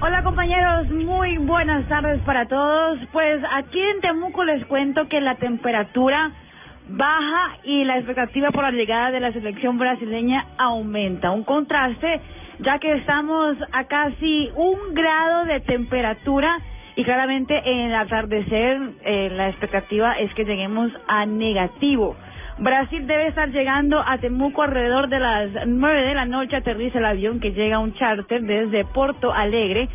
Hola compañeros, muy buenas tardes para todos. Pues aquí en Temuco les cuento que la temperatura baja y la expectativa por la llegada de la selección brasileña aumenta. Un contraste ya que estamos a casi un grado de temperatura y claramente en el atardecer eh, la expectativa es que lleguemos a negativo. Brasil debe estar llegando a Temuco alrededor de las nueve de la noche. Aterriza el avión que llega a un charter desde Porto Alegre,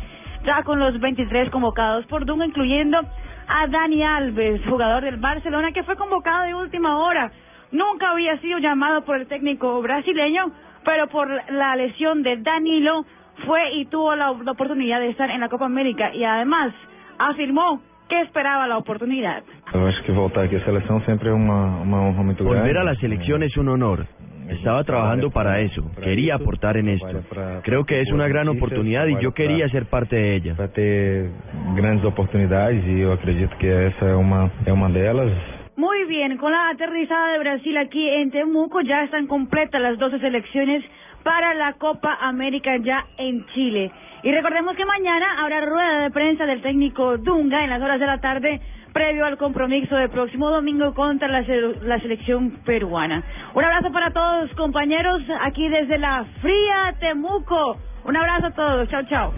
ya con los 23 convocados por Dunga, incluyendo a Dani Alves, jugador del Barcelona, que fue convocado de última hora. Nunca había sido llamado por el técnico brasileño, pero por la lesión de Danilo fue y tuvo la, la oportunidad de estar en la Copa América y además afirmó que esperaba la oportunidad. Eu acho que voltar aqui à seleção sempre é uma, uma honra muito grande. Volver a la selección es un honor. Estaba trabajando para eso, quería aportar en esto. Creo que es una gran oportunidad y yo quería ser parte de ella. Para ter grandes oportunidades e eu acredito que essa é uma, é uma delas. Muy bien, con la aterrizada de Brasil aquí en Temuco ya están completas las 12 selecciones para la Copa América ya en Chile. Y recordemos que mañana habrá rueda de prensa del técnico Dunga en las horas de la tarde previo al compromiso del próximo domingo contra la, la selección peruana. Un abrazo para todos compañeros aquí desde la fría Temuco. Un abrazo a todos. Chao, chao.